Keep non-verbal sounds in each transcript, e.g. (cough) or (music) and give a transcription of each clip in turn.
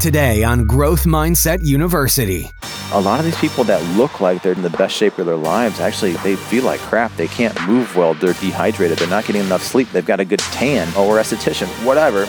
Today on Growth Mindset University. A lot of these people that look like they're in the best shape of their lives, actually, they feel like crap. They can't move well. They're dehydrated. They're not getting enough sleep. They've got a good tan or esthetician, whatever.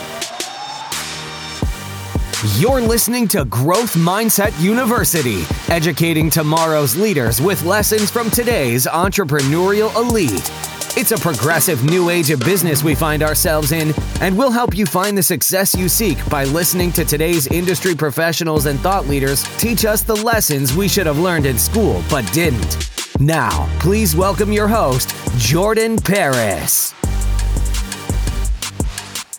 You're listening to Growth Mindset University, educating tomorrow's leaders with lessons from today's entrepreneurial elite. It's a progressive new age of business we find ourselves in, and we'll help you find the success you seek by listening to today's industry professionals and thought leaders teach us the lessons we should have learned in school but didn't. Now, please welcome your host, Jordan Paris.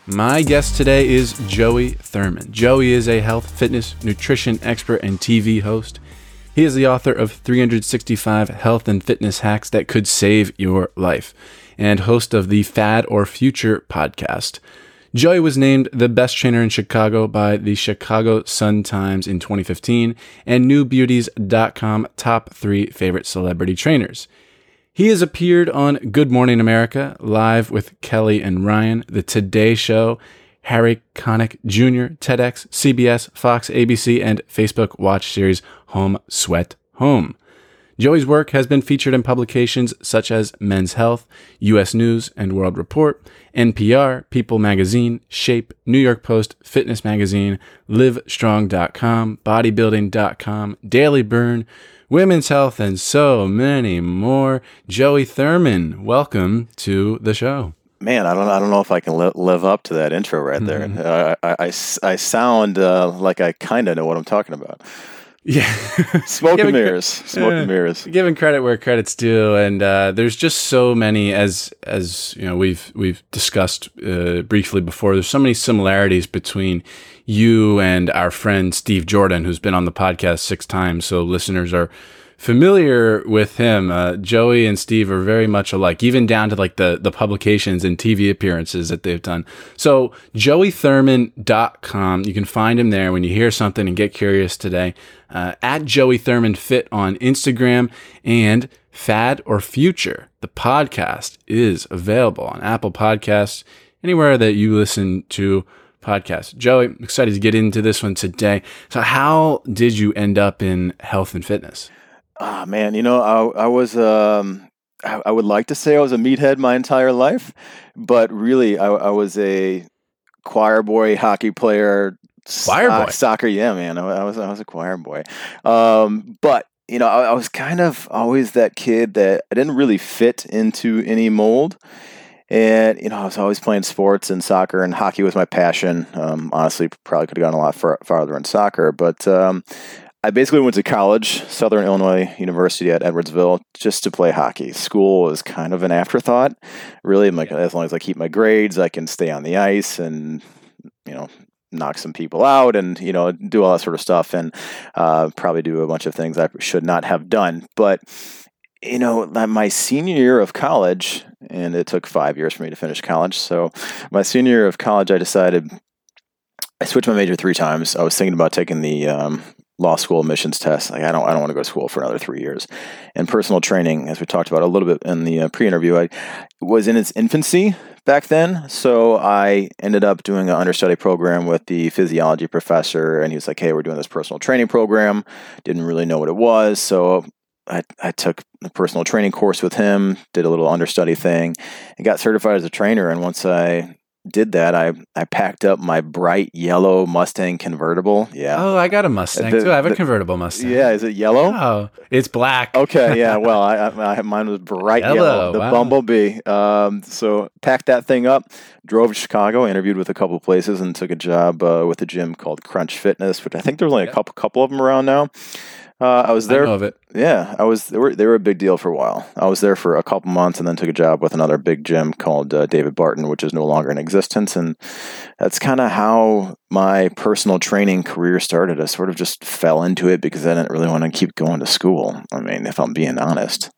My guest today is Joey Thurman. Joey is a health, fitness, nutrition expert and TV host. He is the author of 365 Health and Fitness Hacks That Could Save Your Life and host of the Fad or Future podcast. Joey was named the best trainer in Chicago by the Chicago Sun Times in 2015 and NewBeauties.com top three favorite celebrity trainers. He has appeared on Good Morning America, Live with Kelly and Ryan, The Today Show, Harry Connick Jr., TEDx, CBS, Fox, ABC, and Facebook Watch series Home Sweat Home. Joey's work has been featured in publications such as Men's Health, U.S. News and World Report, NPR, People Magazine, Shape, New York Post, Fitness Magazine, LiveStrong.com, Bodybuilding.com, Daily Burn, Women's Health, and so many more. Joey Thurman, welcome to the show man, I don't, I don't know if I can li- live up to that intro right there. Mm-hmm. Uh, I, I, I, sound uh, like I kind of know what I'm talking about. Yeah, (laughs) smoke and mirrors, smoke and mirrors. Giving credit where credit's due, and uh, there's just so many as as you know we've we've discussed uh, briefly before. There's so many similarities between you and our friend Steve Jordan, who's been on the podcast six times. So listeners are familiar with him. Uh, Joey and Steve are very much alike, even down to like the, the publications and TV appearances that they've done. So, joeythurman.com, you can find him there when you hear something and get curious today. Uh, at Joey Thurman Fit on Instagram and Fad or Future, the podcast is available on Apple Podcasts, anywhere that you listen to podcasts. Joey, excited to get into this one today. So, how did you end up in health and fitness? Ah, man, you know, I, I was, um, I, I would like to say I was a meathead my entire life, but really, I, I was a choir boy, hockey player, choir boy, soccer. Yeah, man, I, I, was, I was a choir boy. Um, but you know, I, I was kind of always that kid that I didn't really fit into any mold. And you know, I was always playing sports and soccer, and hockey was my passion. Um, honestly, probably could have gone a lot far, farther in soccer, but um, I basically went to college, Southern Illinois University at Edwardsville, just to play hockey. School was kind of an afterthought. Really, like as long as I keep my grades, I can stay on the ice and you know knock some people out and you know do all that sort of stuff and uh, probably do a bunch of things I should not have done. But you know, my senior year of college, and it took five years for me to finish college. So my senior year of college, I decided I switched my major three times. I was thinking about taking the um, law school admissions test. Like I don't, I don't want to go to school for another three years. And personal training, as we talked about a little bit in the uh, pre-interview, I was in its infancy back then. So I ended up doing an understudy program with the physiology professor, and he was like, "Hey, we're doing this personal training program." Didn't really know what it was, so I, I took the personal training course with him, did a little understudy thing, and got certified as a trainer. And once I did that, I I packed up my bright yellow Mustang convertible. Yeah. Oh, I got a Mustang the, too. I have a convertible Mustang. Yeah, is it yellow? Oh, it's black. Okay, (laughs) yeah. Well, I, I, mine was bright yellow. yellow the wow. Bumblebee. Um, so packed that thing up, drove to Chicago, interviewed with a couple places, and took a job uh, with a gym called Crunch Fitness, which I think there's only a couple couple of them around now. Uh, I was there. I of it. Yeah, I was. They were they were a big deal for a while. I was there for a couple months, and then took a job with another big gym called uh, David Barton, which is no longer in existence. And that's kind of how my personal training career started. I sort of just fell into it because I didn't really want to keep going to school. I mean, if I'm being honest.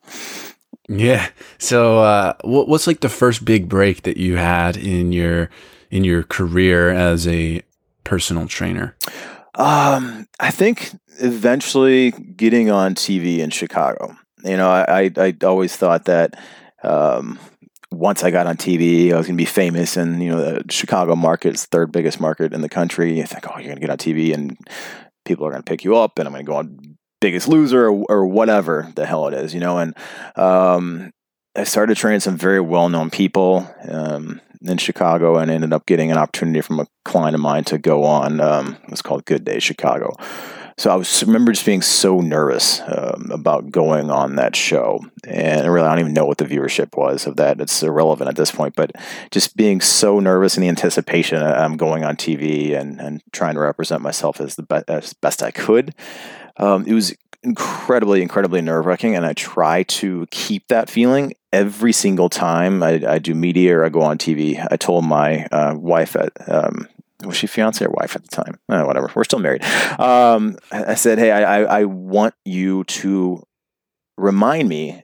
Yeah. So, uh, what, what's like the first big break that you had in your in your career as a personal trainer? Um, I think eventually getting on TV in Chicago. You know, I I, always thought that um, once I got on TV, I was going to be famous, and you know, the Chicago market is third biggest market in the country. You think, oh, you're going to get on TV, and people are going to pick you up, and I'm going to go on Biggest Loser or, or whatever the hell it is, you know. And um, I started training some very well known people um, in Chicago, and ended up getting an opportunity from a client of mine to go on. Um, it was called Good Day Chicago so I was remember just being so nervous um, about going on that show, and really I don't even know what the viewership was of that. It's irrelevant at this point, but just being so nervous in the anticipation I'm going on TV and and trying to represent myself as the be- as best I could. Um, it was incredibly, incredibly nerve wracking, and I try to keep that feeling every single time I, I, do media or I go on TV. I told my uh, wife at um, was she fiance or wife at the time? Eh, whatever. We're still married. Um, I said, hey, I, I want you to remind me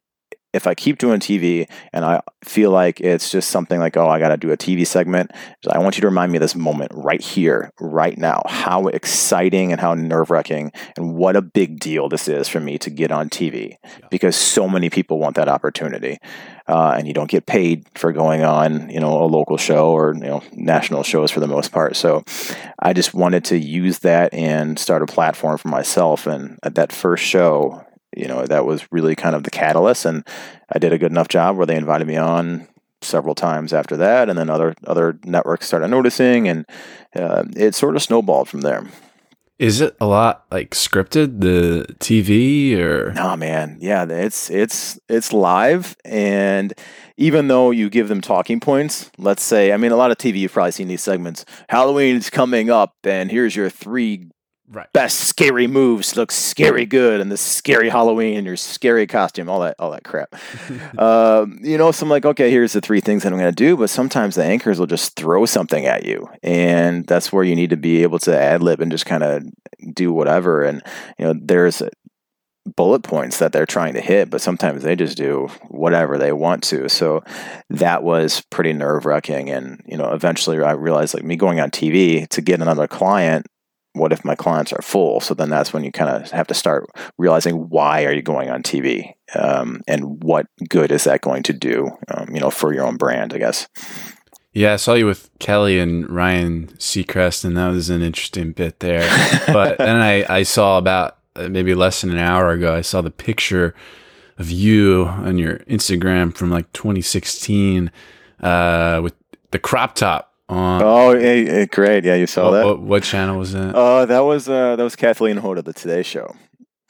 if I keep doing TV and I feel like it's just something like, oh, I got to do a TV segment, I want you to remind me of this moment right here, right now, how exciting and how nerve wracking and what a big deal this is for me to get on TV because so many people want that opportunity. Uh, and you don't get paid for going on, you know, a local show or, you know, national shows for the most part. So I just wanted to use that and start a platform for myself. And at that first show, you know that was really kind of the catalyst and i did a good enough job where they invited me on several times after that and then other other networks started noticing and uh, it sort of snowballed from there. Is it a lot like scripted the tv or? No man. Yeah it's it's it's live and even though you give them talking points let's say i mean a lot of tv you've probably seen these segments. Halloween's coming up and here's your three right. best scary moves look scary good and the scary Halloween and your scary costume, all that, all that crap. (laughs) um, you know, so I'm like, okay, here's the three things that I'm going to do. But sometimes the anchors will just throw something at you, and that's where you need to be able to ad lib and just kind of do whatever. And you know, there's bullet points that they're trying to hit, but sometimes they just do whatever they want to. So that was pretty nerve wracking. And, you know, eventually I realized like me going on TV to get another client what if my clients are full? So then that's when you kind of have to start realizing why are you going on TV um, and what good is that going to do, um, you know, for your own brand, I guess. Yeah, I saw you with Kelly and Ryan Seacrest, and that was an interesting bit there. but (laughs) then I, I saw about uh, maybe less than an hour ago, I saw the picture of you on your Instagram from like 2016 uh, with the crop top on. Oh, great! Yeah, you saw what, that. What, what, channel was that? Uh, that was uh, that was Kathie Lee Hoda, the Today Show.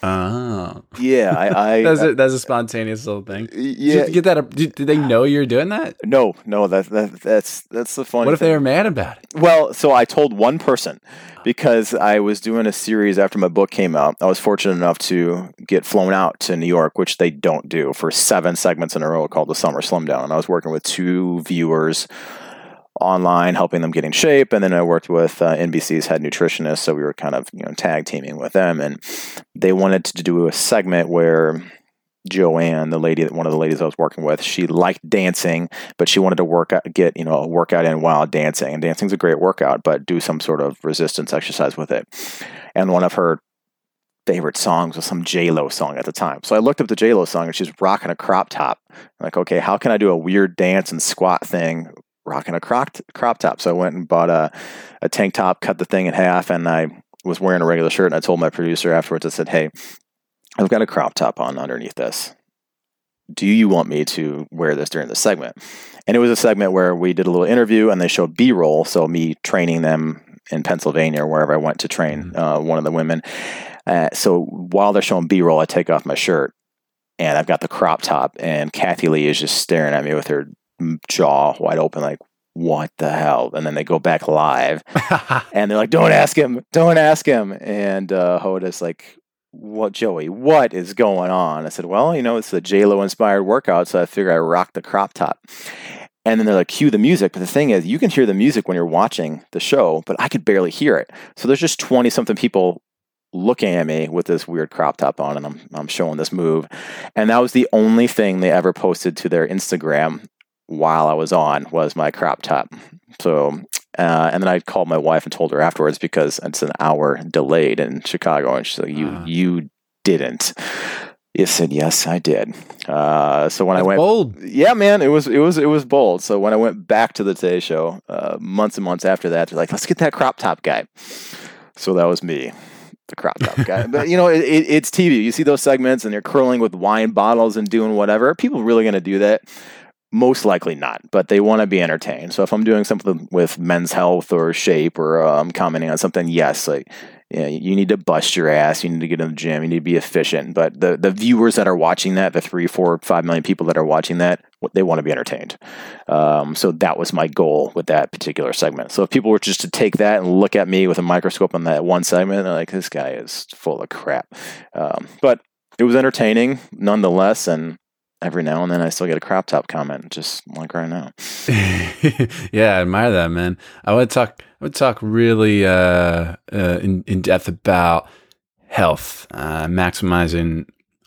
Oh, yeah. I, I (laughs) that's a that's a spontaneous little thing. Yeah, did get that. Did, did, they know you're doing that? No, no. That, that that's that's the fun. What if thing. they were mad about it? Well, so I told one person because I was doing a series after my book came out. I was fortunate enough to get flown out to New York, which they don't do for seven segments in a row called the Summer Slim Down, and I was working with two viewers online, helping them get in shape. And then I worked with uh, NBC's head nutritionist, so we were kind of you know tag teaming with them, and they wanted to do a segment where Joanne, the lady, that one of the ladies I was working with, she liked dancing, but she wanted to work out, get you know a workout in while dancing. And dancing's a great workout, but do some sort of resistance exercise with it. And one of her favorite songs was some J Lo song at the time. So I looked up the J Lo song, and she's rocking a crop top. I'm like, okay, how can I do a weird dance and squat thing rocking a crop, crop top. So I went and bought a, a tank top, cut the thing in half, and I was wearing a regular shirt. And I told my producer afterwards, I said, Hey, I've got a crop top on underneath this. Do you want me to wear this during the segment? And it was a segment where we did a little interview and they showed B roll. So me training them in Pennsylvania or wherever I went to train mm-hmm. uh, one of the women. Uh, so while they're showing B roll, I take off my shirt and I've got the crop top, and Kathie Lee is just staring at me with her jaw wide open, like, what the hell? And then they go back live (laughs) and they're like, don't ask him, don't ask him. And uh, Hoda's like, what, Joey, what is going on? I said, well, you know, it's the JLo inspired workout. So I figure I rock the crop top. And then they're like, cue the music. But the thing is, you can hear the music when you're watching the show, but I could barely hear it. So there's just 20 something people looking at me with this weird crop top on and I'm, I'm showing this move. And that was the only thing they ever posted to their Instagram while I was on was my crop top. So, uh, and then I called my wife and told her afterwards because it's an hour delayed in Chicago, and she's like, "You, uh. you didn't." You said yes, I did. Uh, so when That's I went, bold. yeah, man, it was it was it was bold. So when I went back to the Today Show, uh, months and months after that, they're like, let's get that crop top guy. So that was me, the crop top guy. (laughs) but you know, it, it, it's TV. You see those segments, and they're curling with wine bottles and doing whatever. Are people really going to do that? Most likely not, but they want to be entertained. So if I'm doing something with men's health or shape, or um, commenting on something, yes, like yeah, you need to bust your ass. You need to get in the gym. You need to be efficient. But the the viewers that are watching that, the three, four, five million people that are watching that, they want to be entertained. Um, so that was my goal with that particular segment. So if people were just to take that and look at me with a microscope on that one segment, they're like, this guy is full of crap. Um, but it was entertaining nonetheless, and every now and then I still get a crop top comment, just like right now. (laughs) yeah, I admire that, man. I would talk. I would talk really uh, uh, in in depth about health, uh, maximizing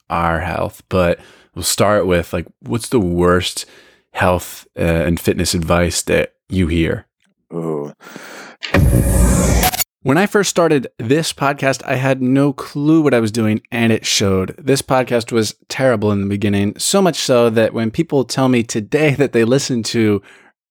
our health. But we'll start with like, what's the worst health uh, and fitness advice that you hear? Ooh. When I first started this podcast, I had no clue what I was doing, and it showed. This podcast was terrible in the beginning, so much so that when people tell me today (laughs) that they listened to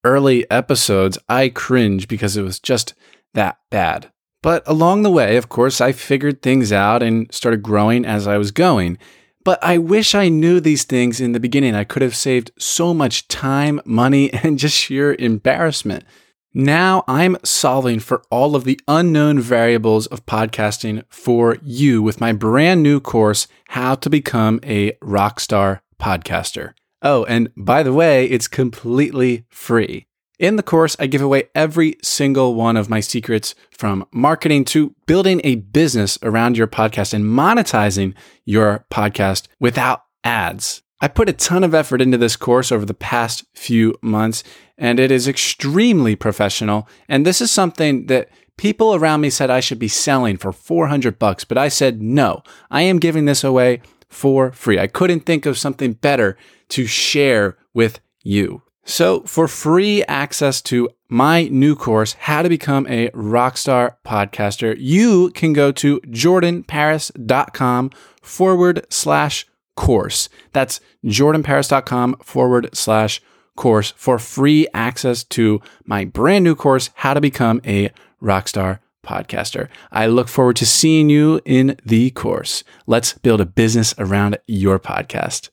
early episodes, I cringe because it was just that bad. But along the way, of course, I figured things out and started growing as I was going. But I wish I knew these things in the beginning. I could have saved so much time, money, (laughs) and just sheer embarrassment. Now I'm solving for all of the unknown variables of podcasting for you with my brand new course, How to Become a Rockstar Podcaster. Oh, and by the way, it's completely free. In the course, I give away every single one of my secrets from marketing to building a business around your podcast and monetizing your podcast without ads. I put a ton of effort into this course over the past few months, and it is extremely professional. And this is something that people around me said I should be selling for 400 bucks, but I said no. I am giving this away for free. I couldn't think of something better to share with you. So, for free access to my new course, How to Become a Rockstar Podcaster, you can go to jordanparis.com forward slash course. That's jordanparis.com forward slash course for free access to my brand new course, How to Become a Rockstar Podcaster. I look forward to seeing you in the course. Let's build a business around your podcast.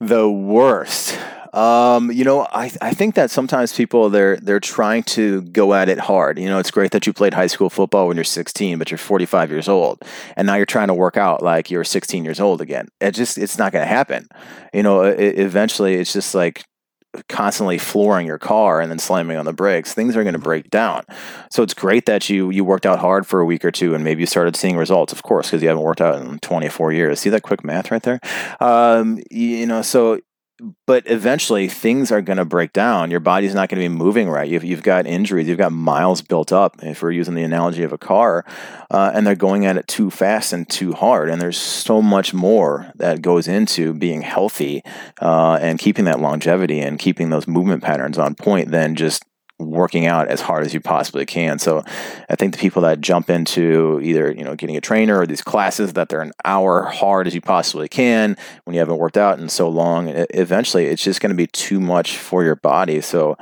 The worst. Um, you know, I, I think that sometimes people they're they're trying to go at it hard. You know, it's great that you played high school football when you're 16, but you're 45 years old, and now you're trying to work out like you're 16 years old again. It just it's not going to happen. You know, it, eventually it's just like constantly flooring your car and then slamming on the brakes things are going to break down so it's great that you you worked out hard for a week or two and maybe you started seeing results of course because you haven't worked out in 24 years see that quick math right there um, you know so but eventually things are going to break down. Your body's not going to be moving right. You've, you've got injuries, you've got miles built up, if we're using the analogy of a car, uh, and they're going at it too fast and too hard. And there's so much more that goes into being healthy uh, and keeping that longevity and keeping those movement patterns on point than just working out as hard as you possibly can. So I think the people that jump into either, you know, getting a trainer or these classes that they're an hour hard as you possibly can when you haven't worked out in so long, eventually it's just going to be too much for your body. So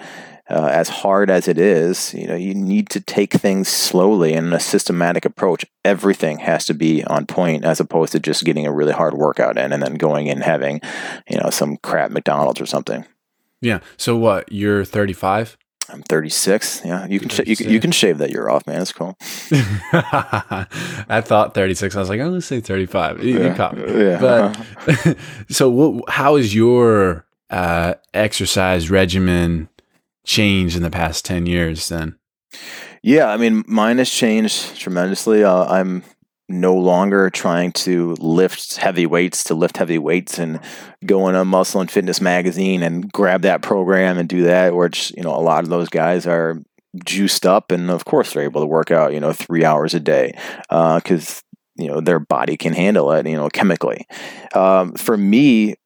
uh, as hard as it is, you know, you need to take things slowly and a systematic approach. Everything has to be on point as opposed to just getting a really hard workout in and then going and having, you know, some crap McDonald's or something. Yeah. So what? You're 35? I'm 36. Yeah, you can sh- you, can, you can shave that year off, man. It's cool. (laughs) I thought 36. I was like, I'm gonna say 35. You, yeah. you caught me. Yeah. But (laughs) so, what, how is your uh, exercise regimen changed in the past 10 years? Then. Yeah, I mean, mine has changed tremendously. Uh, I'm no longer trying to lift heavy weights to lift heavy weights and go in a muscle and fitness magazine and grab that program and do that which you know a lot of those guys are juiced up and of course they're able to work out you know three hours a day because uh, you know their body can handle it you know chemically. Um, for me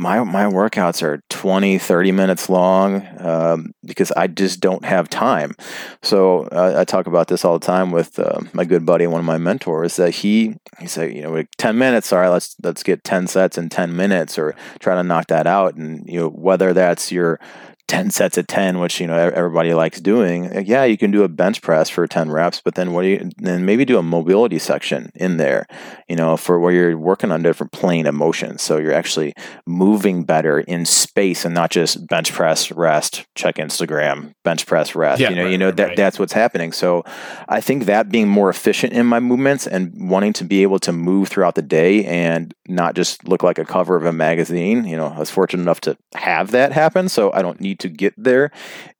my my workouts are 20 30 minutes long um, because i just don't have time. So uh, i talk about this all the time with uh, my good buddy one of my mentors that he he said you know 10 minutes all right let's let's get 10 sets in 10 minutes or try to knock that out and you know whether that's your 10 sets of 10 which you know everybody likes doing yeah you can do a bench press for 10 reps but then what do you then maybe do a mobility section in there you know for where you're working on different plane of motion so you're actually moving better in space and not just bench press rest check instagram bench press rest yeah, you know right, you know right, that right. that's what's happening. So i think that being more efficient in my movements and wanting to be able to move throughout the day and not just look like a cover of a magazine you know i was fortunate enough to have that happen so i don't need to get there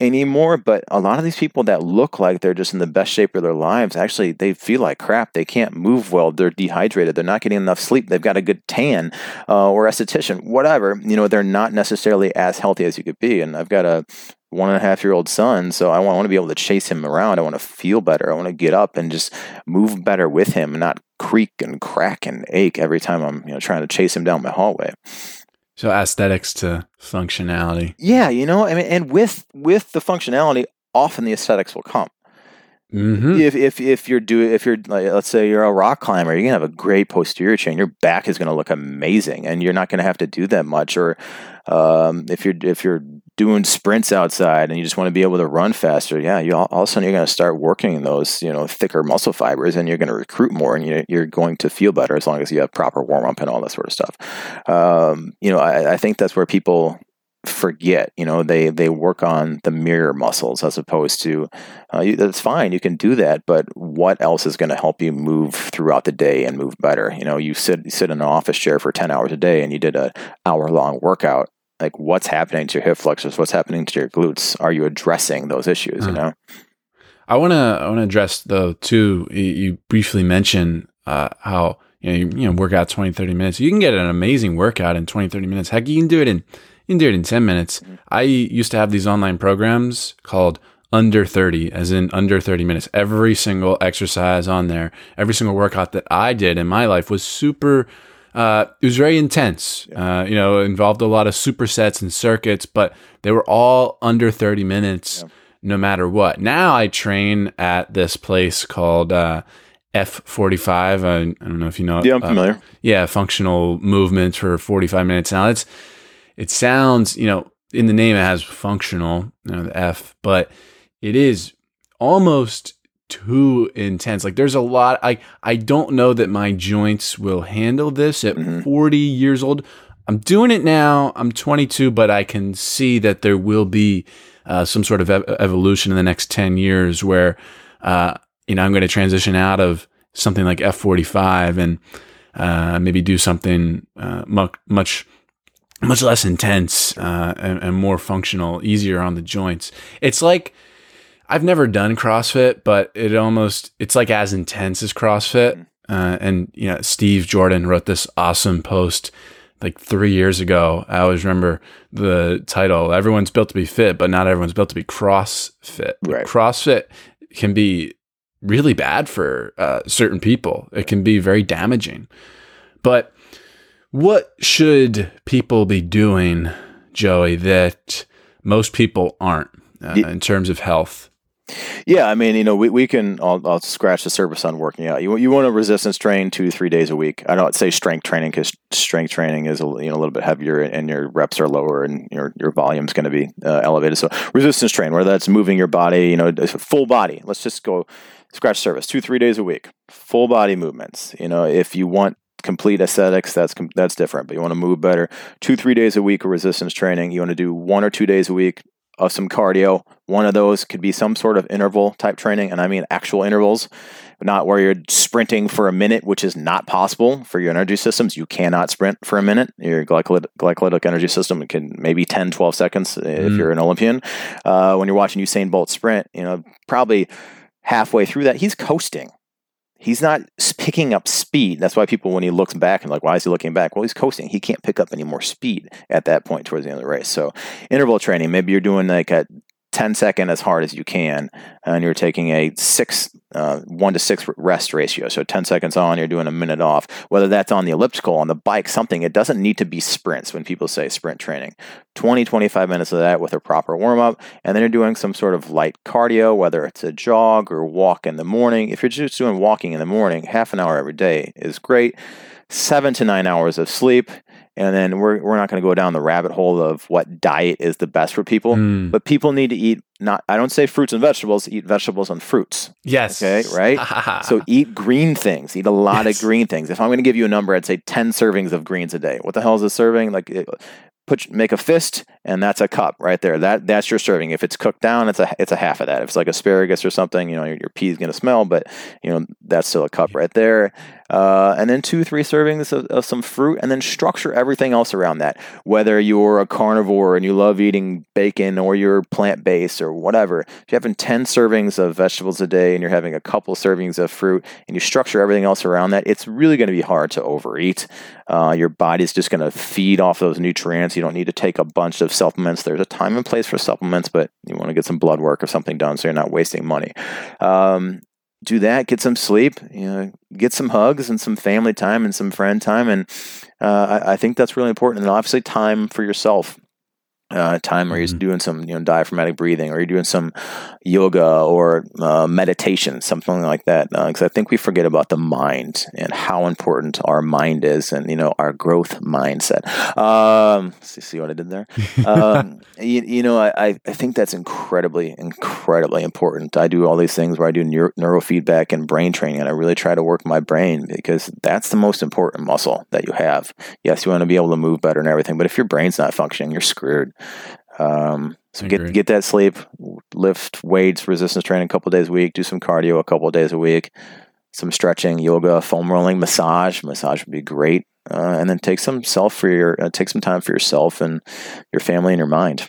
anymore. But a lot of these people that look like they're just in the best shape of their lives, actually, they feel like crap. They can't move well. They're dehydrated. They're not getting enough sleep. They've got a good tan uh, or esthetician, whatever. You know, they're not necessarily as healthy as you could be. And I've got a one and a half year old son. So I want, I want to be able to chase him around. I want to feel better. I want to get up and just move better with him, and not creak and crack and ache every time I'm you know trying to chase him down my hallway. So aesthetics to functionality. Yeah, you know, I mean, and with with the functionality, often the aesthetics will come. Mm-hmm. If if if you're doing if you're like, let's say you're a rock climber, you're gonna have a great posterior chain. Your back is gonna look amazing, and you're not gonna have to do that much. Or um, if you're if you're doing sprints outside and you just want to be able to run faster, yeah, you all, all of a sudden you're going to start working those, you know, thicker muscle fibers and you're going to recruit more and you're, going to feel better as long as you have proper warm up and all that sort of stuff. Um, you know, I, I think that's where people forget you know they they work on the mirror muscles as opposed to uh, you, that's fine you can do that but what else is going to help you move throughout the day and move better you know you sit you sit in an office chair for 10 hours a day and you did an hour long workout like what's happening to your hip flexors? What's happening to your glutes? Are you addressing those issues you know? I want to i want to address though too you briefly mentioned uh, how you know, you, you know work out 20 30 minutes. You can get an amazing workout in 20 30 minutes. Heck you can do it in you can do it in 10 minutes. Mm-hmm. i used to have these online programs called under 30 as in under 30 minutes. Every single exercise on there every single workout that i did in my life was super uh, it was very intense. Uh, you know, involved a lot of supersets and circuits, but they were all under 30 minutes, yeah. no matter what. Now I train at this place called uh, F45. I, I, don't know if you know. Yeah, I'm familiar. Uh, yeah, functional movements for 45 minutes. Now it's it sounds, you know, in the name it has functional, you know, the F, but it is almost too intense. Like there's a lot I I don't know that my joints will handle this at mm-hmm. 40 years old. I'm doing it now. I'm 22, but I can see that there will be uh, some sort of ev- evolution in the next 10 years where uh, you know I'm going to transition out of something like F45 and uh, maybe do something uh, much much much less intense uh, and, and more functional, easier on the joints. It's like I've never done CrossFit, but it almost it's like as intense as CrossFit. Mm-hmm. Uh, and you know, Steve Jordan wrote this awesome post like three years ago. I always remember the title. Everyone's built to be fit, but not everyone's built to be CrossFit. Right. CrossFit can be really bad for uh, certain people. It can be very damaging. But what should people be doing, Joey, that most people aren't uh, in terms of health? Yeah, I mean, you know, we, we can. I'll, I'll scratch the surface on working out. You you want to resistance train two three days a week. I don't say strength training because strength training is a you know a little bit heavier and your reps are lower and your your volume's going to be uh, elevated. So resistance train, whether that's moving your body, you know, full body. Let's just go scratch surface two three days a week, full body movements. You know, if you want complete aesthetics that's that's different but you want to move better two three days a week of resistance training you want to do one or two days a week of some cardio. One of those could be some sort of interval type training, and I mean actual intervals, not where you're sprinting for a minute, which is not possible for your energy systems. You cannot sprint for a minute. Your glycolytic, glycolytic energy system can maybe 10, 12 seconds if mm. you're an Olympian. Uh, when you're watching Usain Bolt sprint, you know, probably halfway through that, he's coasting he's not picking up speed. That's why people, when he looks back and like, why is he looking back? Well, he's coasting. He can't pick up any more speed at that point towards the end of the race. So interval training, maybe you're doing like a 10 second as hard as you can, and you're taking a six, uh, one to six rest ratio. So 10 seconds on, you're doing a minute off. Whether that's on the elliptical, on the bike, something, it doesn't need to be sprints when people say sprint training. 20, 25 minutes of that with a proper warm up, and then you're doing some sort of light cardio, whether it's a jog or walk in the morning. If you're just doing walking in the morning, half an hour every day is great. Seven to nine hours of sleep and then we're, we're not going to go down the rabbit hole of what diet is the best for people, Mm. but people need to eat not, I don't say fruits and vegetables, eat vegetables and fruits. Yes. Okay, right? (laughs) So eat green things, eat a lot Yes. of green things. If I'm going to give you a number, I'd say 10 servings of greens a day. What the hell is a serving? Like, it, put make a fist and that's a cup right there that that's your serving if it's cooked down it's a it's a half of that if it's like asparagus or something you know your, your is going to smell but you know that's still a cup right there uh, and then two three servings of, of some fruit and then structure everything else around that. Whether you're a carnivore and you love eating bacon or you're plant-based or whatever if you're having 10 servings of vegetables a day and you're having a couple servings of fruit and you structure everything else around that it's really going to be hard to overeat. Uh, your body's just going to feed off those nutrients. You don't need to take a bunch of supplements. There's a time and place for supplements but you want to get some blood work or something done so you're not wasting money. Um, do that get some sleep you know get some hugs and some family time and some friend time and uh, I, I think that's really important. And obviously time for yourself uh, time where you're Mhm. doing some you know diaphragmatic breathing or you're doing some yoga or uh, meditation something like that because i think we forget about the mind and how important our mind is and you know our growth mindset. Um, see, see what i did there? Um, (laughs) you, you know I, I- I think that's incredibly incredibly important. I do all these things where i do neuro, neurofeedback and brain training and i really try to work my brain because that's the most important muscle that you have. Yes you want to be able to move better and everything but if your brain's not functioning you're screwed um, so get get that sleep, lift weights, resistance training a couple days a week, do some cardio a couple days a week, some stretching, yoga, foam rolling, massage. Massage would be great, uh, and then take some self for your uh, take some time for yourself and your family and your mind.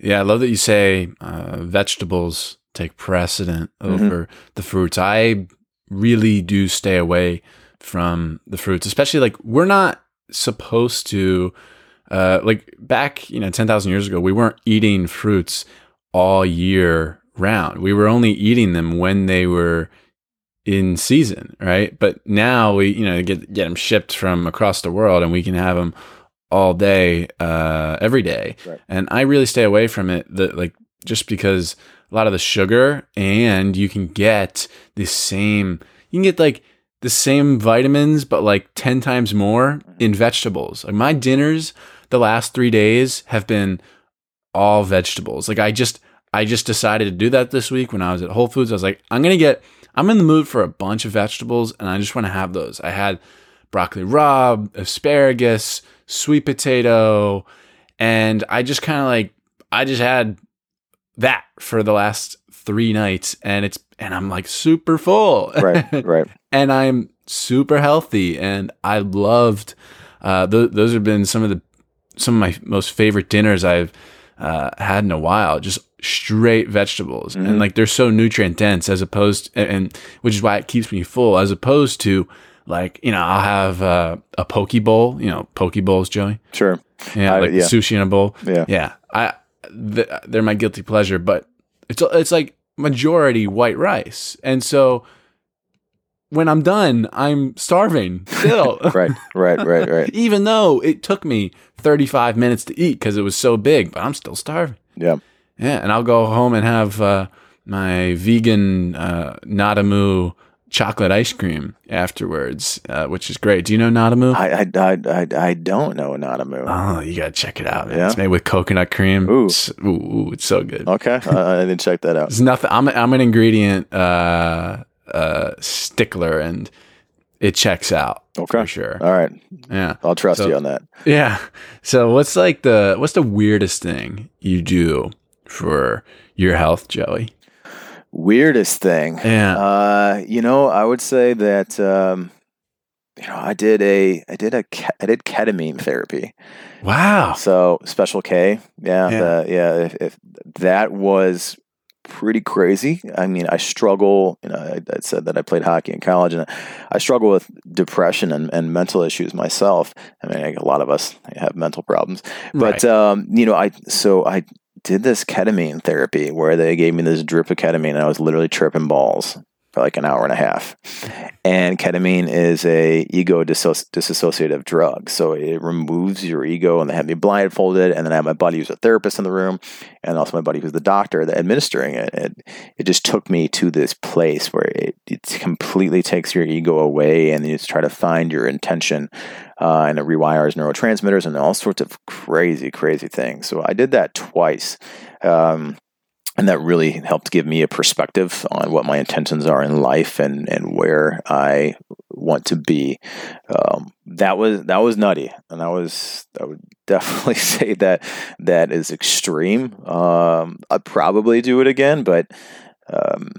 Yeah, I love that you say uh, vegetables take precedent Mhm. over the fruits. I really do stay away from the fruits, especially like we're not supposed to, uh, like back, you know, 10,000 years ago, we weren't eating fruits all year round. We were only eating them when they were in season, right? But now we, you know, get, get them shipped from across the world and we can have them all day, uh, every day. Right. And I really stay away from it. The like just because a lot of the sugar and you can get the same. You can get like the same vitamins, but like ten times more in vegetables. Like my dinners the last three days have been all vegetables. Like I just I just decided to do that this week when I was at Whole Foods. I was like, I'm gonna get I'm in the mood for a bunch of vegetables and I just want to have those. I had broccoli rabe, asparagus, sweet potato, and I just kind of like I just had that for the last three nights and it's and I'm like super full. Right, right. (laughs) and I'm super healthy and I loved uh th- those have been some of the some of my most favorite dinners I've uh, had in a while just straight vegetables Mhm. and like they're so nutrient dense as opposed and, and which is why it keeps me full as opposed to like you know I'll have uh, a poke bowl you know poke bowls Joey Sure. yeah I- like yeah. sushi in a bowl Yeah. yeah I th- they're my guilty pleasure but it's it's like majority white rice and so when I'm done I'm starving still (laughs) Right, right, right, right. (laughs) even though it took me 35 minutes to eat because it was so big but I'm still starving Yeah. yeah and I'll go home and have uh, my vegan uh, NadaMoo chocolate ice cream afterwards uh, which is great do you know NadaMoo I, I, I, I, I don't know Nanamu. Oh, you gotta check it out. Man. Yeah? It's made with coconut cream. Ooh. It's, ooh, ooh, it's so good. Okay, I, I didn't check that out. There's nothing. I'm I'm an ingredient uh, uh, stickler, and it checks out Okay. for sure. All right, Yeah, I'll trust So- you on that. yeah. So what's like the what's the weirdest thing you do for your health, Joey? Weirdest thing. Yeah. Uh, you know, I would say that um, you know, I did a I did a I did ketamine therapy. wow. So special K, yeah, Yeah. the- yeah. If, if that was pretty crazy. I mean, I struggle. You know, I, I said that I played hockey in college, and I struggle with depression and, and mental issues myself. I mean, a lot of us have mental problems, but Right. um, you know, I so I did this ketamine therapy where they gave me this drip of ketamine and I was literally tripping balls for like an hour and a half. And ketamine is a ego disassociative drug. So it removes your ego and they had me blindfolded and then I had my buddy who's a therapist in the room and also my buddy who's the doctor that administering it. It, it just took me to this place where it, it completely takes your ego away and you just try to find your intention uh, and it rewires neurotransmitters and all sorts of crazy, crazy things. So I did that twice. Um, and that really helped give me a perspective on what my intentions are in life and and where I want to be. Um, that was that was nutty, and I was I would (laughs) definitely say that that is extreme. Um, I'd probably do it again, but um,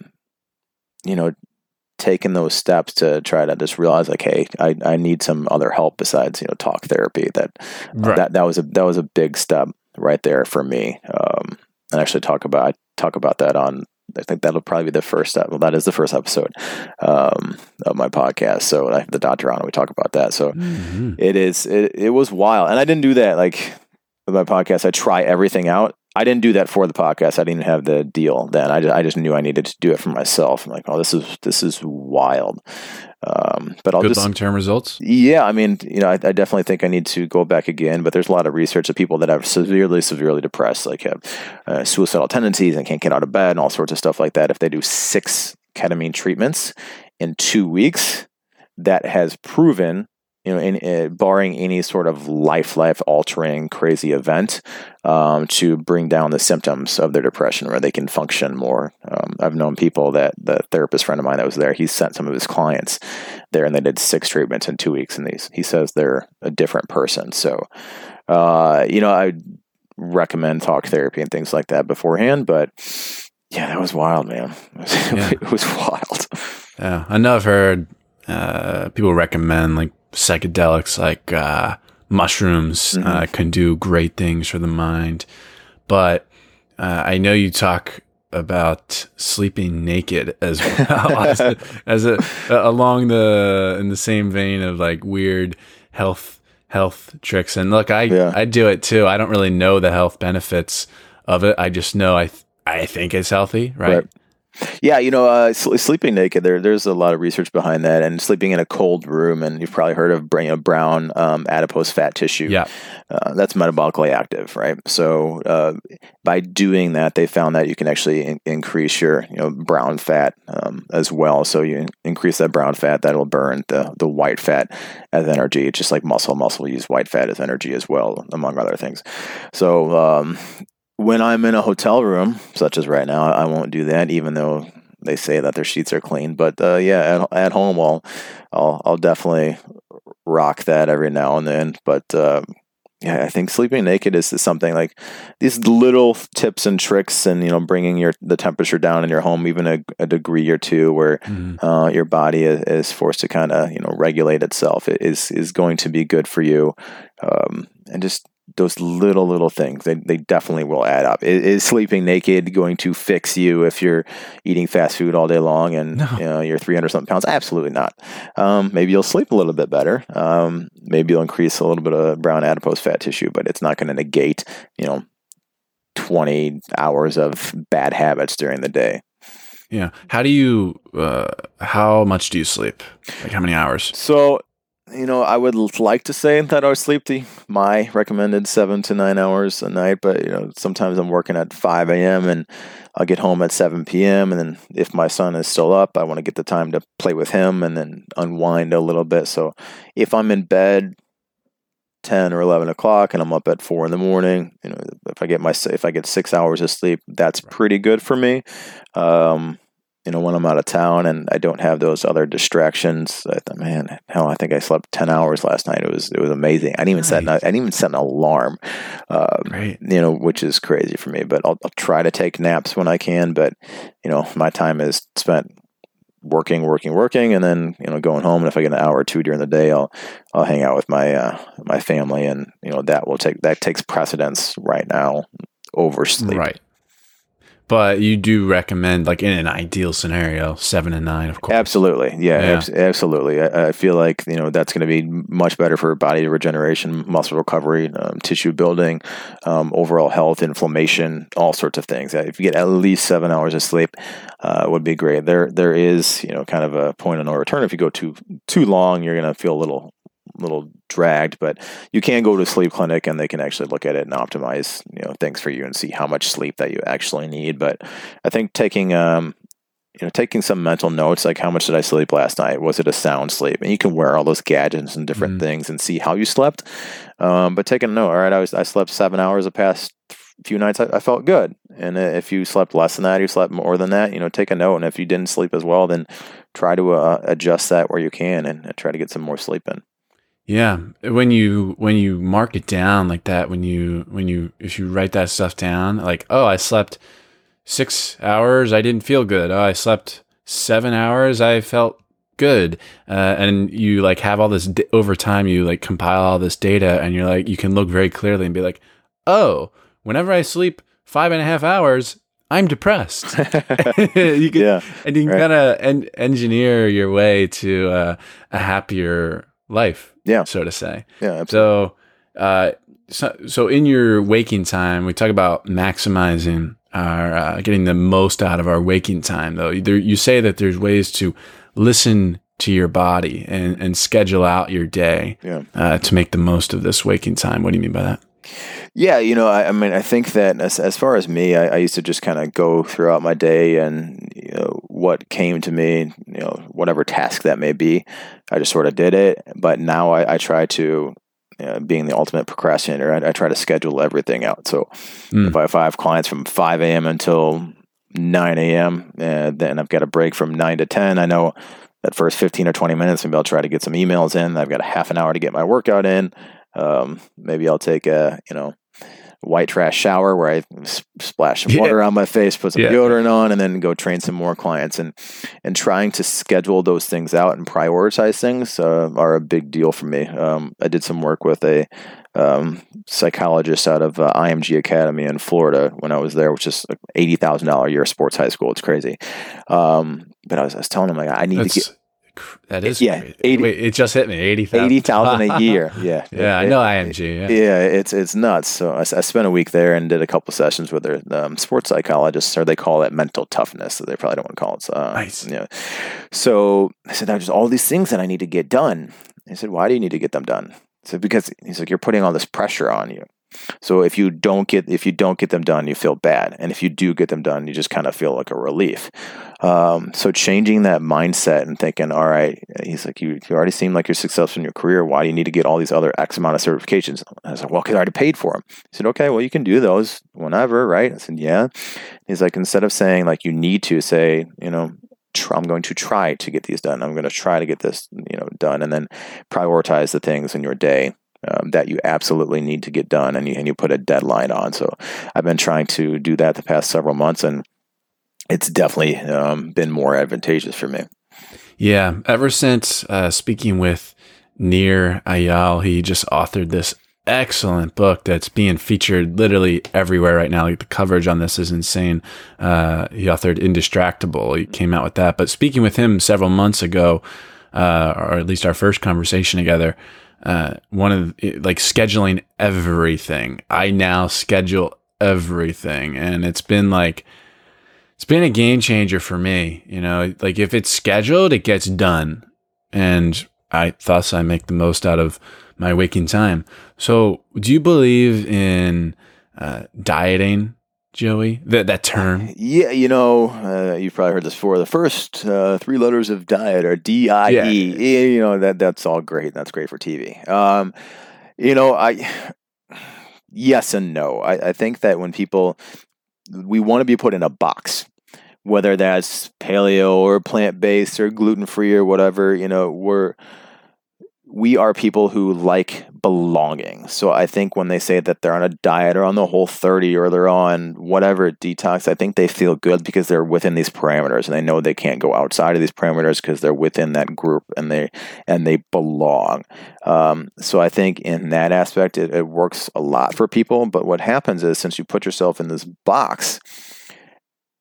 you know, taking those steps to try to just realize like, hey, I, I need some other help besides you know talk therapy. That right. that that was a that was a big step right there for me. Um, and actually talk about talk about that on I think that'll probably be the first well that is the first episode um, of my podcast. So I have the doctor on and we talk about that. So mm-hmm. it is it, it was wild. And I didn't do that like with my podcast. I try everything out. I didn't do that for the podcast. I didn't have the deal then. I just, I just knew I needed to do it for myself. I'm like, oh, this is this is wild. Um, but I'll good just long term results. Yeah, I mean, you know, I, I, definitely think I need to go back again. But there's a lot of research of people that have severely, severely depressed, like have uh, suicidal tendencies and can't get out of bed and all sorts of stuff like that. If they do six ketamine treatments in two weeks, that has proven you know, in, in, barring any sort of life life altering crazy event, um, to bring down the symptoms of their depression, where they can function more. Um, I've known people that the therapist friend of mine that was there, he sent some of his clients there, and they did six treatments in two weeks, and these he says they're a different person. So, uh, you know, I recommend talk therapy and things like that beforehand, but yeah, that was wild, man. It was, (laughs) yeah. it was wild. Yeah, I know I've heard uh, people recommend like psychedelics like uh, mushrooms mm-hmm. uh, can do great things for the mind. But uh, I know you talk about sleeping naked as (laughs) well as, a, as a, along the in the same vein of like weird health health tricks. And look, I yeah. I do it too. I don't really know the health benefits of it. I just know I th- I think it's healthy, right? right. Yeah, you know, uh, sleeping naked. There, there's a lot of research behind that, and sleeping in a cold room. And you've probably heard of you know, brown um, adipose fat tissue. Yeah, uh, that's metabolically active, right? So uh, by doing that, they found that you can actually in- increase your you know brown fat um, as well. So you increase that brown fat, that'll burn the the white fat as energy. It's just like muscle. Muscle use white fat as energy as well, among other things. So um, when I'm in a hotel room, such as right now, I won't do that, even though they say that their sheets are clean. But uh, yeah, at, at home, I'll, I'll I'll definitely rock that every now and then. But uh, yeah, I think sleeping naked is, something like these little tips and tricks, and you know, bringing your the temperature down in your home even a, a degree or two, where mm-hmm. uh, your body is, is forced to kind of you know regulate itself, it is is going to be good for you. Um, and just those little little things they, they definitely will add up. Is, is, sleeping naked going to fix you if you're eating fast food all day long and no. you know, you're 300 something pounds. Absolutely not. Um, maybe you'll sleep a little bit better. Um, maybe you'll increase a little bit of brown adipose fat tissue but it's not going to negate you know 20 hours of bad habits during the day. Yeah. How do you uh, how much do you sleep? Like how many hours? So you know, I would like to say that I sleep the my recommended seven to nine hours a night, but you know, sometimes I'm working at five a.m. and I'll get home at seven p.m. and then if my son is still up, I want to get the time to play with him and then unwind a little bit. So if I'm in bed ten or eleven o'clock and I'm up at four in the morning, you know, if I get my if I get six hours of sleep, that's pretty good for me. Um, you know, when I'm out of town and I don't have those other distractions. I thought, man, hell, I think I slept ten hours last night. It was it was amazing. I didn't even nice. set an, I didn't even set an alarm. Um. You know, which is crazy for me. But I'll, I'll try to take naps when I can. But you know, my time is spent working, working, working, and then you know going home. And if I get an hour or two during the day, I'll I'll hang out with my uh, my family, and you know that will take that takes precedence right now over sleep. Right. But you do recommend, like in an ideal scenario, seven and nine, of course. Absolutely, yeah, Yeah. abs- absolutely. I, I feel like you know that's going to be much better for body regeneration, muscle recovery, um, tissue building, um, overall health, inflammation, all sorts of things. If you get at least seven hours of sleep, uh, would be great. There, there is you know kind of a point of no return. If you go too too long, you're going to feel a little little dragged but you can go to a sleep clinic and they can actually look at it and optimize you know things for you and see how much sleep that you actually need but i think taking um you know, taking some mental notes like how much did I sleep last night? Was it a sound sleep? And you can wear all those gadgets and different Mhm. things and see how you slept. Um, but taking a note, all right, I was I slept seven hours the past few nights. I, I felt good. And if you slept less than that, you slept more than that. You know, take a note. And if you didn't sleep as well, then try to uh, adjust that where you can and try to get some more sleep in. Yeah, when you when you mark it down like that, when you when you if you write that stuff down, like oh, I slept six hours, I didn't feel good. Oh, I slept seven hours, I felt good. Uh, and you like have all this d- over time, you like compile all this data, and you're like you can look very clearly and be like, oh, whenever I sleep five and a half hours, I'm depressed. (laughs) (laughs) you can, Yeah, and you can right. kind of en- engineer your way to uh, a happier life, Yeah. so to say. yeah, absolutely. So, uh, so, so in your waking time, we talk about maximizing our uh, getting the most out of our waking time. Though there, you say that there's ways to listen to your body and and schedule out your day Yeah. uh, to make the most of this waking time. What do you mean by that? Yeah, you know, I, I mean, I think that as, as far as me, I, I used to just kind of go throughout my day and, you know, what came to me, you know, whatever task that may be, I just sort of did it. But now I, I try to, uh, being the ultimate procrastinator, I, I try to schedule everything out. So Mm. if, I, if I have clients from 5 a.m. until 9 a.m., uh, then I've got a break from 9 to 10. I know that first 15 or 20 minutes, maybe I'll try to get some emails in. I've got a half an hour to get my workout in. Um, maybe I'll take a, you know, white trash shower where I splash some Yeah. water on my face, put some Yeah. deodorant on, and then go train some more clients. And and trying to schedule those things out and prioritize things uh, are a big deal for me. Um, I did some work with a um, psychologist out of uh, IMG Academy in Florida when I was there, which is eighty thousand dollar a year sports high school. It's crazy. Um, but I was, I was telling him like I need to get That's that is Yeah, crazy. 80 Wait, it just hit me eighty thousand. eighty thousand a year. (laughs) Yeah, yeah, I It- know IMG. Yeah. Yeah, it's it's nuts. So I spent a week there and did a couple sessions with their um, sports psychologists, or they call it mental toughness. So they probably don't want to call it. So, uh, Nice. Yeah. So I said, there's all these things that I need to get done. He said, why do you need to get them done? I said, because he's like, you're putting all this pressure on you. So if you don't get if you don't get them done, you feel bad, and if you do get them done, you just kind of feel like a relief. Um, so changing that mindset and thinking, all right, he's like, you, you already seem like you're successful in your career. Why do you need to get all these other X amount of certifications? I was like, well, because I already paid for them. He said, okay, well, you can do those whenever, right? I said, yeah. He's like, instead of saying like you need to say, you know, I'm going to try to get these done. I'm going to try to get this, you know, done, and then prioritize the things in your day um, that you absolutely need to get done, and you and you put a deadline on. So I've been trying to do that the past several months, and it's definitely um, been more advantageous for me. Yeah, ever since uh, speaking with Nir Eyal, he just authored this excellent book that's being featured literally everywhere right now. Like the coverage on this is insane. Uh, he authored Indistractable. He came out with that. But speaking with him several months ago, uh, or at least our first conversation together, uh, one of like scheduling everything. I now schedule everything, and it's been like it's been a game changer for me. You know, like if it's scheduled, it gets done, and I thus I make the most out of my waking time. So, do you believe in uh, dieting, Joey? That that term? Yeah, you know, uh, you've probably heard this before. The first uh, three letters of diet are D I E. Yeah, You know that that's all great. That's great for TV. Um, you know, I (sighs) yes and no. I, I think that when people we want to be put in a box, whether that's paleo or plant based or gluten free or whatever. You know, we're we are people who like belonging. So I think when they say that they're on a diet or on the whole 30 or they're on whatever detox, I think they feel good because they're within these parameters and they know they can't go outside of these parameters because they're within that group and they and they belong. Um, so I think in that aspect it, it works a lot for people. But what happens is since you put yourself in this box,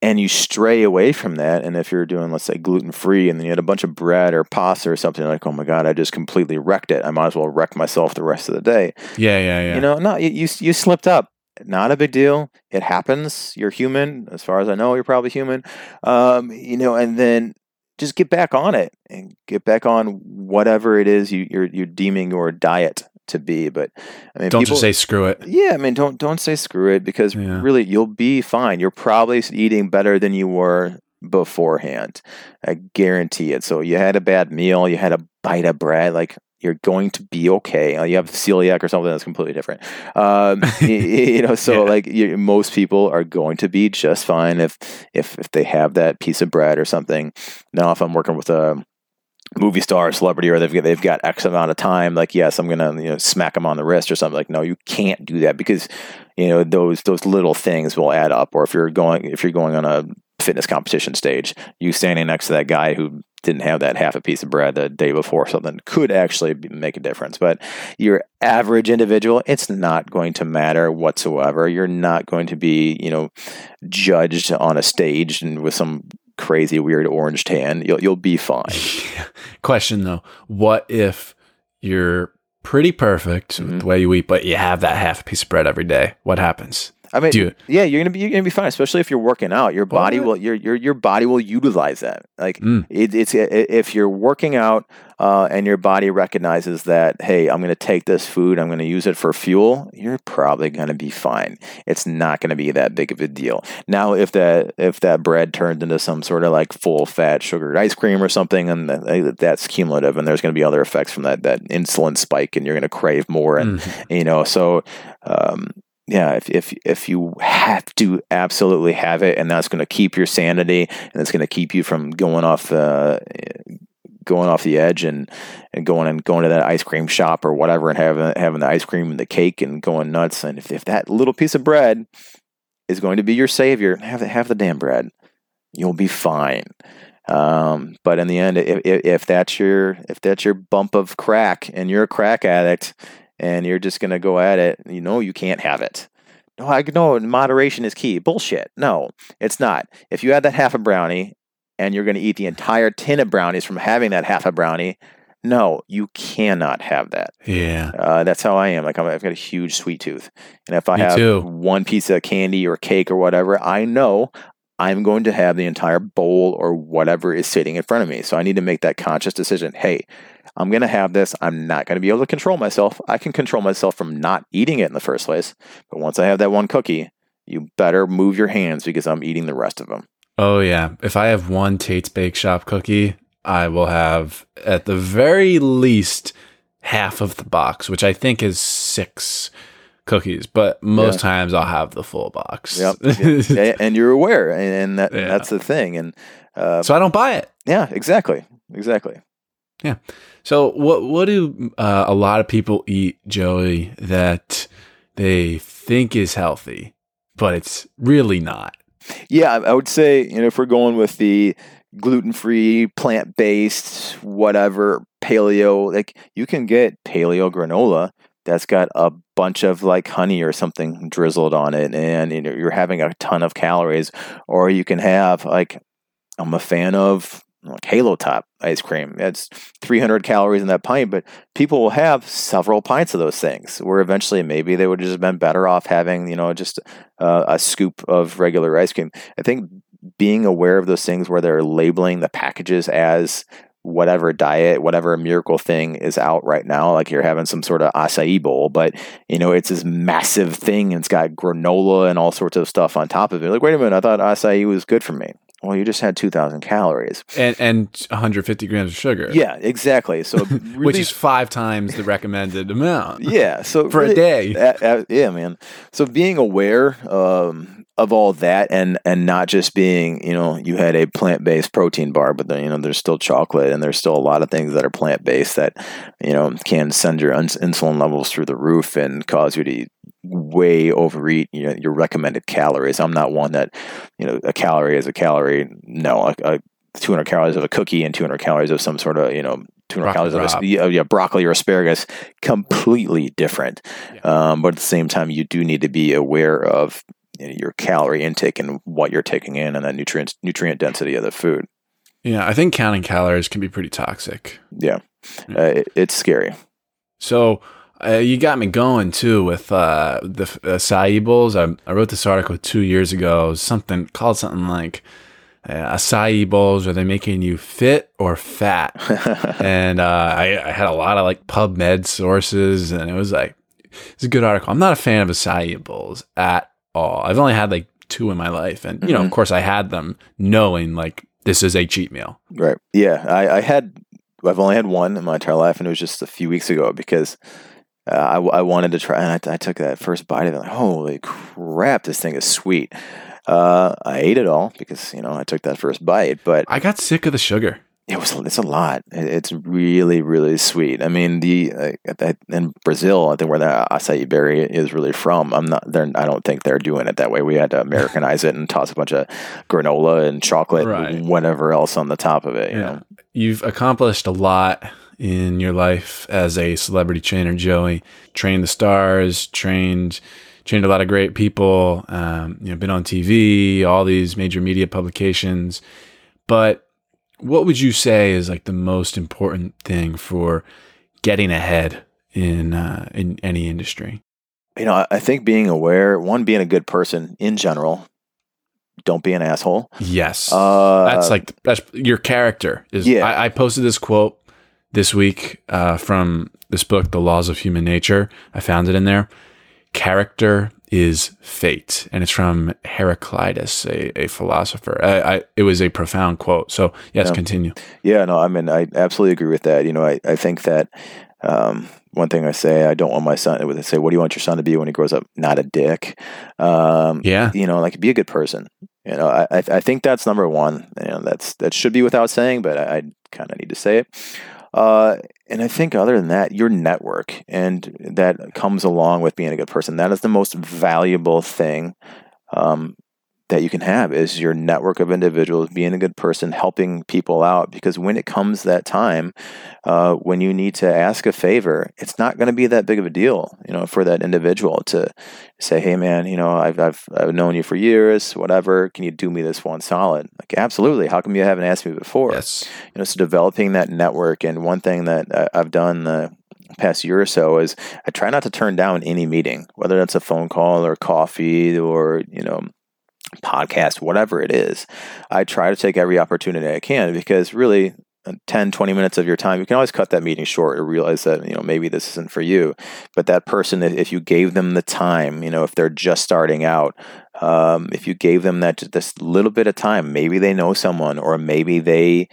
and you stray away from that and if you're doing let's say gluten free and then you had a bunch of bread or pasta or something like oh my god i just completely wrecked it. I might as well wreck myself the rest of the day. Yeah, yeah, yeah. you know no you, you you slipped up. Not a big deal. It happens. You're human as far as i know you're probably human. Um, you know and then just get back on it and get back on whatever it is you, you're you're deeming your diet to be but i mean Don't people, just say screw it. yeah, I mean, don't don't say screw it because Yeah. really you'll be fine. You're probably eating better than you were beforehand. I guarantee it. So you had a bad meal, you had a bite of bread, like you're going to be okay. Uh, You have celiac or something that's completely different. Um, (laughs) y- y- you know, so Yeah. like you, most people are going to be just fine if if if they have that piece of bread or something. Now, if I'm working with a movie star or celebrity or they've got, they've got X amount of time, like yes, I'm gonna you know smack them on the wrist or something. Like no, you can't do that because you know those those little things will add up. Or if you're going if you're going on a fitness competition stage, you standing next to that guy who didn't have that half a piece of bread the day before something could actually make a difference. But your average individual, it's not going to matter whatsoever. You're not going to be you know judged on a stage and with some crazy weird orange tan. You'll you'll be fine. (laughs) Question though, what if you're pretty perfect with Mhm. the way you eat, but you have that half a piece of bread every day? What happens? I mean, yeah, you're gonna be you're gonna be fine, especially if you're working out. Your body What? will your your your body will utilize that. Like Mm. it, it's if you're working out uh, and your body recognizes that, hey, I'm gonna take this food, I'm gonna use it for fuel. You're probably gonna be fine. It's not gonna be that big of a deal. Now, if that if that bread turns into some sort of like full fat sugared ice cream or something, and that, that's cumulative, and there's gonna be other effects from that that insulin spike, and you're gonna crave more, and Mhm. you know so um, yeah if, if if you have to absolutely have it and that's going to keep your sanity and it's going to keep you from going off uh, going off the edge and, and going and going to that ice cream shop or whatever and having having the ice cream and the cake and going nuts and if, if that little piece of bread is going to be your savior have the, have the damn bread you'll be fine um, but in the end if, if, that's your if that's your bump of crack and you're a crack addict and you're just to go at it, you know you can't have it. No, I know moderation is key. Bullshit. No, it's not. If you had that half a brownie and you're going to eat the entire tin of brownies from having that half a brownie, no, you cannot have that. Yeah. Uh, that's how I am. Like I'm, I've got a huge sweet tooth, and if I Me have too. one piece of candy or cake or whatever, I know I'm going to have the entire bowl or whatever is sitting in front of me. So I need to make that conscious decision. Hey, I'm going to have this. I'm not going to be able to control myself. I can control myself from not eating it in the first place. But once I have that one cookie, you better move your hands because I'm eating the rest of them. Oh yeah. If I have one Tate's Bake Shop cookie, I will have at the very least half of the box, which I think is six cookies, but most Yeah. times I'll have the full box. Yep. And you're aware, and, and that, Yeah. that's the thing. And uh, so I don't buy it. yeah, exactly, exactly. Yeah. So what what do uh, a lot of people eat, Joey, that they think is healthy, but it's really not? Yeah, I would say you know if we're going with the gluten free, plant based, whatever paleo, like you can get paleo granola that's got a bunch of like honey or something drizzled on it, and you know you're having a ton of calories. Or you can have like I'm a fan of like Halo Top ice cream. It's 300 calories in that pint, but people will have several pints of those things. Where eventually maybe they would have just been better off having you know just uh, a scoop of regular ice cream. I think being aware of those things where they're labeling the packages as whatever diet, whatever miracle thing is out right now, like you're having some sort of acai bowl, but you know, it's this massive thing and it's got granola and all sorts of stuff on top of it. Like, wait a minute, I thought acai was good for me. Well, you just had 2,000 calories. And and 150 grams of sugar. Yeah, exactly. So, (laughs) really, which is five times the recommended amount. (laughs) yeah. So for a day. Uh, uh, yeah, man. So being aware um, of all that, and and not just being, you know, you had a plant based protein bar, but then you know there's still chocolate, and there's still a lot of things that are plant based that you know can send your ins- insulin levels through the roof and cause you to way overeat you know, your recommended calories. I'm not one that, you know, a calorie is a calorie. No, a, a 200 calories of a cookie and 200 calories of some sort of, you know, 200 Broccoli calories of a, yeah, yeah, broccoli or asparagus, completely different. Yeah. Um, but at the same time, you do need to be aware of you know, your calorie intake and what you're taking in and the nutrient nutrient density of the food. Yeah, I think counting calories can be pretty toxic. Yeah, uh, it, it's scary. So uh, you got me going too with uh, the uh, acai bowls. I, I wrote this article two years ago. Something called something like uh, acai bowls. Are they making you fit or fat? (laughs) and uh, I, I had a lot of like PubMed sources, and it was like it's a good article. I'm not a fan of acai bowls at all. I've only had like two in my life, and you know, of course, I had them knowing like this is a cheat meal. Right. Yeah, I, I had. I've only had one in my entire life, and it was just a few weeks ago because uh, I, I wanted to try, and I, I took that first bite of it. Like, Holy crap, this thing is sweet. Uh, I ate it all because you know I took that first bite, but I got sick of the sugar. it was it's a lot. It- It's really really sweet. I mean, the uh, that- in Brazil, I think where the acai berry is really from. I'm not. They're. I don't think they're doing it that way. We had to Americanize it and toss a bunch of granola and chocolate, Right. and whatever else on the top of it. You know. You've accomplished a lot in your life as a celebrity trainer, Joey. Trained the stars, trained trained a lot of great people. Um, you know, been on TV, all these major media publications. But what would you say is like the most important thing for getting ahead in uh, in any industry? You know, I- think being aware, one, being a good person in general. Don't be an asshole. Yes, Uh, that's like that's your character. Is Yeah. I, I posted this quote this week uh, from this book, The Laws of Human Nature. I found it in there. Character is fate, and it's from Heraclitus, a, a philosopher. I, I, it was a profound quote. So yes, Yeah. continue. Yeah, no, I mean, I absolutely agree with that. You know, I, I think that um, one thing I say, I don't want my son, they say, what do you want your son to be when he grows up? Not a dick. Um, Yeah, You know, like be a good person. You know, I, I think that's number one. You know, that's, that should be without saying, but I, I kind of need to say it. Uh, and I think other than that, your network and that comes along with being a good person. That is the most valuable thing um, that you can have is your network of individuals, being a good person, helping people out. Because when it comes that time, uh, when you need to ask a favor, it's not going to be that big of a deal, you know, for that individual to say, "Hey, man, you know, I've I've I've known you for years. Whatever, can you do me this one solid?" Like, absolutely. How come you haven't asked me before? yes, you know, so developing that network. And one thing that I've done the past year or so is I try not to turn down any meeting, whether that's a phone call or coffee or, you know, podcast, whatever it is. I try to take every opportunity I can because really uh, 10, 20 minutes of your time, you can always cut that meeting short or realize that, you know, maybe this isn't for you. But that person, if you gave them the time, you know, if they're just starting out, um, if you gave them that this little bit of time, maybe they know someone or maybe they,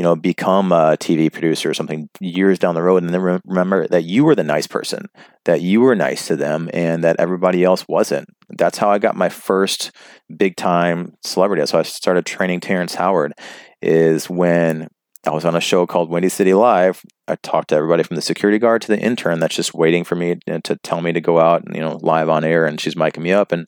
you know, become a TV producer or something years down the road, and then re- remember that you were the nice person, that you were nice to them, and that everybody else wasn't. That's how I got my first big time celebrity. So I started training Terrence Howard. Is when I was on a show called Windy City Live. I talked to everybody from the security guard to the intern that's just waiting for me to, to tell me to go out and you know live on air, and she's miking me up and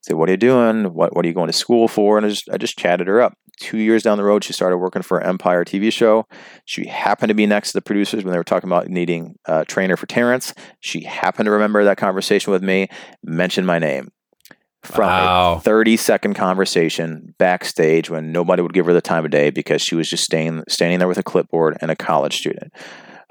say, "What are you doing? What What are you going to school for?" And I just I just chatted her up. Two years down the road, she started working for Empire TV show. She happened to be next to the producers when they were talking about needing a trainer for Terrence. She happened to remember that conversation with me, mentioned my name. From Wow. a 30 second conversation backstage when nobody would give her the time of day because she was just staying, standing there with a clipboard and a college student.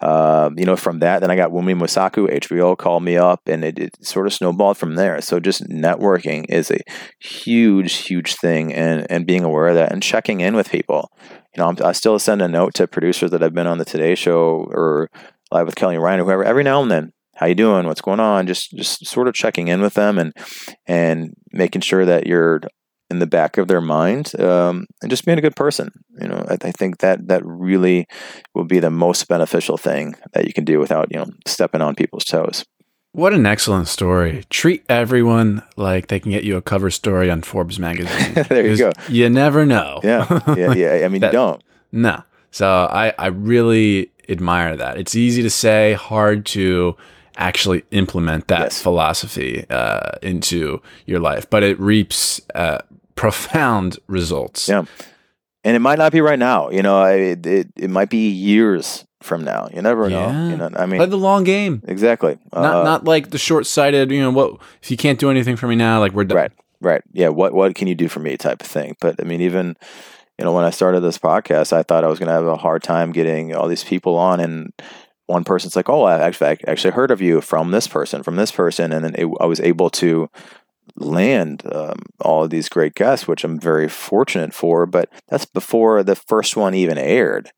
Um, you know, from that, then I got Wunmi Mosaku, HBO called me up, and it, it sort of snowballed from there. So just networking is a huge, huge thing, and and being aware of that and checking in with people. You know, I'm, I still send a note to producers that have been on the Today Show or live with Kelly and Ryan or whoever every now and then. How you doing? What's going on? Just just sort of checking in with them and and making sure that you're in the back of their mind um, and just being a good person. You know, I, I think that that really will be the most beneficial thing that you can do without you know stepping on people's toes. What an excellent story. Treat everyone like they can get you a cover story on Forbes magazine. (laughs) There you 'Cause You never know. Yeah, yeah, yeah. I mean, (laughs) That- you don't. No. So I, I really admire that. It's easy to say, hard to actually implement that Yes. philosophy uh, into your life, but it reaps uh, profound results. Yeah. And it might not be right now. You know, I, it, it it might be years from now. You never know. Yeah. You know, I mean, Play the long game. exactly. Not Uh, not like the short sighted, you know, what if you can't do anything for me now, like we're done. Right. right. Yeah. What what can you do for me? Type of thing. But I mean, even you know, when I started this podcast, I thought I was going to have a hard time getting all these people on, and one person's like, "Oh, I actually I actually heard of you from this person, from this person," and then it, I was able to land um, all of these great guests, which I'm very fortunate for. But that's before the first one even aired,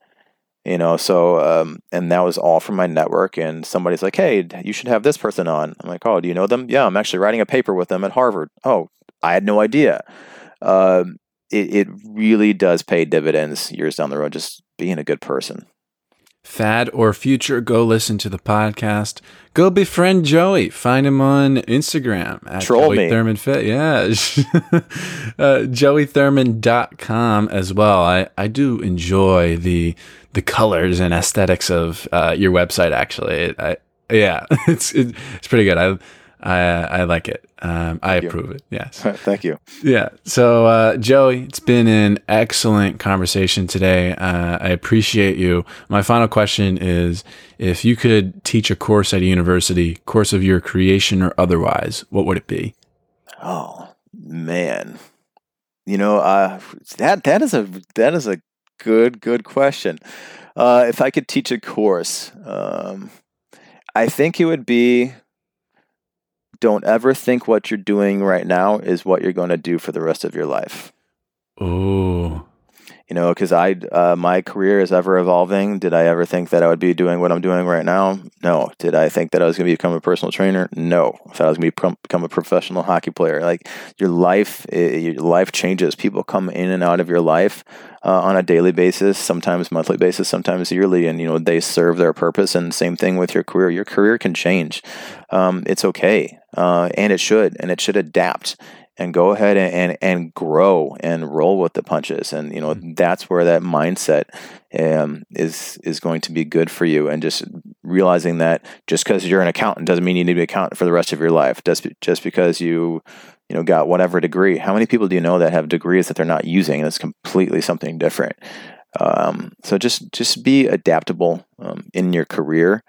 you know. So, um, and that was all from my network. And somebody's like, "Hey, you should have this person on." I'm like, "Oh, do you know them?" Yeah, I'm actually writing a paper with them at Harvard. Oh, I had no idea. Um, it, it really does pay dividends years down the road. Just being a good person fad or future, go listen to the podcast. Go befriend Joey. Find him on Instagram at Troll Joey me. Thurman Fit. Yeah. (laughs) uh, JoeyThurman.com as well. I, I do enjoy the the colors and aesthetics of uh, your website, actually. I, yeah, (laughs) it's, it, it's pretty good. I, I, I like it. Um, I approve it. Yes. (laughs) Thank you. Yeah. So, uh, Joey, it's been an excellent conversation today. Uh, I appreciate you. My final question is if you could teach a course at a university, course of your creation or otherwise, what would it be? Oh, man. You know, uh, that that is a that is a good good question. Uh, if I could teach a course, um, I think it would be don't ever think what you're doing right now is what you're going to do for the rest of your life. Oh. You know, because I, uh, my career is ever evolving. Did I ever think that I would be doing what I'm doing right now? No. Did I think that I was going to become a personal trainer? No. I thought I was going to become a professional hockey player. Like your life, your life changes. People come in and out of your life uh, on a daily basis, sometimes monthly basis, sometimes yearly, and you know they serve their purpose. And same thing with your career. Your career can change. Um, it's okay uh, and it should, and it should adapt and go ahead and, and, and grow and roll with the punches. And you know mm-hmm. that's where that mindset um, is is going to be good for you. And just realizing that just because you're an accountant doesn't mean you need to be an accountant for the rest of your life. Just just because you you know got whatever degree. How many people do you know that have degrees that they're not using and it's completely something different? Um, so just just be adaptable um, in your career,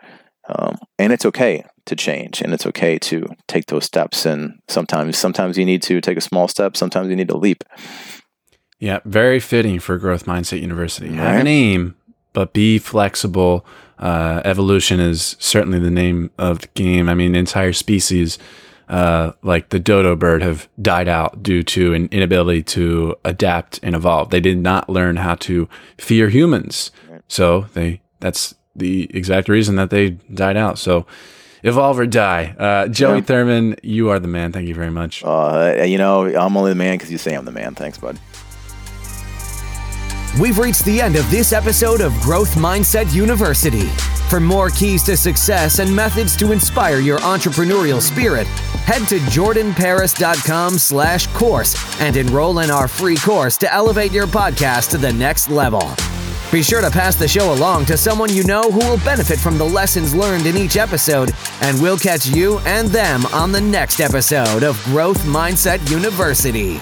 um, and it's okay to change and it's okay to take those steps and sometimes sometimes you need to take a small step sometimes you need to leap. Yeah very fitting for growth mindset university. Right. have an aim but be flexible. Uh, evolution is certainly the name of the game. I mean entire species uh, like the dodo bird have died out due to an inability to adapt and evolve. They did not learn how to fear humans. So they that's the exact reason that they died out so Evolve or die. Uh, Joey yeah. Thurman, you are the man. Thank you very much. Uh, you know, I'm only the man because you say I'm the man. Thanks, bud. We've reached the end of this episode of Growth Mindset University. For more keys to success and methods to inspire your entrepreneurial spirit, head to jordanparis.com slash course and enroll in our free course to elevate your podcast to the next level. Be sure to pass the show along to someone you know who will benefit from the lessons learned in each episode, and we'll catch you and them on the next episode of Growth Mindset University.